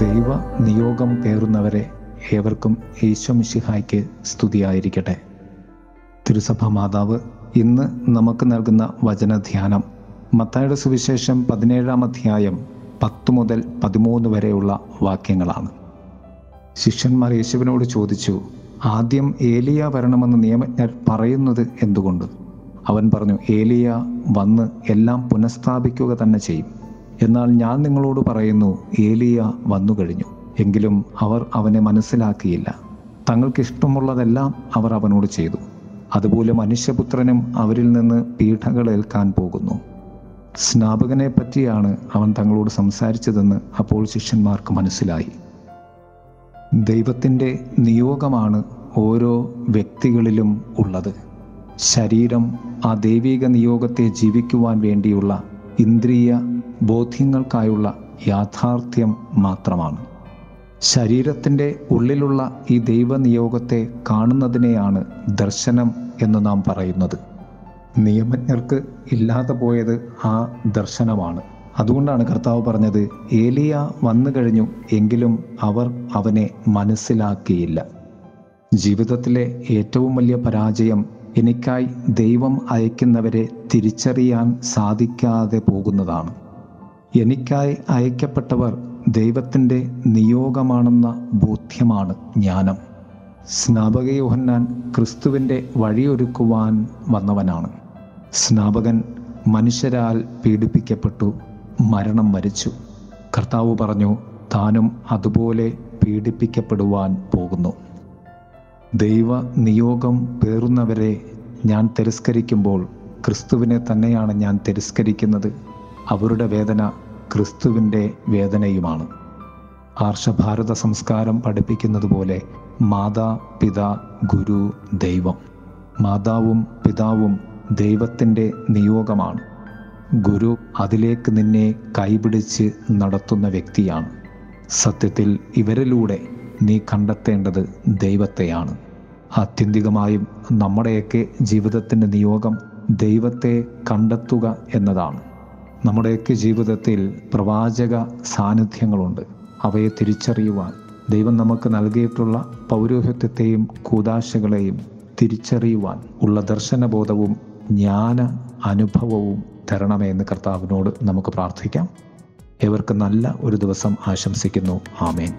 ദൈവ നിയോഗം പേറുന്നവരെ ഏവർക്കും ഈശ്വമിഷിഹായ്ക്ക് സ്തുതിയായിരിക്കട്ടെ. തിരുസഭ മാതാവ് ഇന്ന് നമുക്ക് നൽകുന്ന വചനധ്യാനം മത്തായുടെ സുവിശേഷം പതിനേഴാം അധ്യായം പത്ത് മുതൽ പതിമൂന്ന് വരെയുള്ള വാക്യങ്ങളാണ്. ശിഷ്യന്മാർ യേശുവിനോട് ചോദിച്ചു ആദ്യം ഏലിയ വരണമെന്ന് നിയമജ്ഞർ പറയുന്നത് എന്തുകൊണ്ട്? അവൻ പറഞ്ഞു ഏലിയ വന്ന് എല്ലാം പുനഃസ്ഥാപിക്കുക തന്നെ ചെയ്യും. എന്നാൽ ഞാൻ നിങ്ങളോട് പറയുന്നു ഏലിയ വന്നു കഴിഞ്ഞു. എങ്കിലും അവർ അവനെ മനസ്സിലാക്കിയില്ല. തങ്ങൾക്ക് ഇഷ്ടമുള്ളതെല്ലാം അവർ അവനോട് ചെയ്തു. അതുപോലെ മനുഷ്യപുത്രനും അവരിൽ നിന്ന് പീഠകൾ ഏൽക്കാൻ പോകുന്നു. സ്നാപകനെ പറ്റിയാണ് അവൻ തങ്ങളോട് സംസാരിച്ചതെന്ന് അപ്പോൾ ശിഷ്യന്മാർക്ക് മനസ്സിലായി. ദൈവത്തിന്റെ നിയോഗമാണ് ഓരോ വ്യക്തികളിലും ഉള്ളത്. ശരീരം ആ ദൈവിക നിയോഗത്തെ ജീവിക്കുവാൻ വേണ്ടിയുള്ള ഇന്ദ്രിയ ബോധ്യങ്ങൾക്കായുള്ള യാഥാർത്ഥ്യം മാത്രമാണ്. ശരീരത്തിന്റെ ഉള്ളിലുള്ള ഈ ദൈവനിയോഗത്തെ കാണുന്നതിനെയാണ് ദർശനം എന്ന് നാം പറയുന്നത്. നിയമജ്ഞർക്ക് ഇല്ലാതെ പോയത് ആ ദർശനമാണ്. അതുകൊണ്ടാണ് കർത്താവ് പറഞ്ഞത് ഏലിയ വന്നു കഴിഞ്ഞു എങ്കിലും അവർ അവനെ മനസ്സിലാക്കിയില്ല. ജീവിതത്തിലെ ഏറ്റവും വലിയ പരാജയം എനിക്കായി ദൈവം അയക്കുന്നവരെ തിരിച്ചറിയാൻ സാധിക്കാതെ പോകുന്നതാണ്. എനിക്കായി അയക്കപ്പെട്ടവർ ദൈവത്തിന്റെ നിയോഗമാണെന്ന ബോധ്യമാണ് ജ്ഞാനം. സ്നാപക യോഹന്നാൻ ക്രിസ്തുവിന്റെ വഴിയൊരുക്കുവാൻ വന്നവനാണ്. സ്നാപകൻ മനുഷ്യരാൽ പീഡിപ്പിക്കപ്പെട്ടു മരണം വരിച്ചു. കർത്താവ് പറഞ്ഞു താനും അതുപോലെ പീഡിപ്പിക്കപ്പെടുവാൻ പോകുന്നു. ദൈവ നിയോഗം പേറുന്നവരെ ഞാൻ തിരസ്കരിക്കുമ്പോൾ ക്രിസ്തുവിനെ തന്നെയാണ് ഞാൻ തിരസ്കരിക്കുന്നത്. അവരുടെ വേദന ക്രിസ്തുവിന്റെ വേദനയുമാണ്. ആർഷഭാരത സംസ്കാരം പഠിപ്പിക്കുന്നത് പോലെ മാതാ പിത ഗുരു ദൈവം. മാതാവും പിതാവും ദൈവത്തിന്റെ നിയോഗമാണ്. ഗുരു അതിലേക്ക് നിന്നെ കൈപിടിച്ച് നടത്തുന്ന വ്യക്തിയാണ്. സത്യത്തിൽ ഇവരിലൂടെ നീ കണ്ടെത്തേണ്ടത് ദൈവത്തെയാണ്. ആത്യന്തികമായും നമ്മുടെയൊക്കെ ജീവിതത്തിന്റെ നിയോഗം ദൈവത്തെ കണ്ടെത്തുക എന്നതാണ്. നമ്മുടെയൊക്കെ ജീവിതത്തിൽ പ്രവാചക സാന്നിധ്യങ്ങളുണ്ട്. അവയെ തിരിച്ചറിയുവാൻ ദൈവം നമുക്ക് നൽകിയിട്ടുള്ള പൗരോഹിത്യത്തെയും കൂതാശകളെയും തിരിച്ചറിയുവാൻ ഉള്ള ദർശനബോധവും ജ്ഞാന അനുഭവവും തരണമേ എന്ന് കർത്താവിനോട് നമുക്ക് പ്രാർത്ഥിക്കാം. ഇവർക്ക് നല്ല ഒരു ദിവസം ആശംസിക്കുന്നു. ആമേൻ.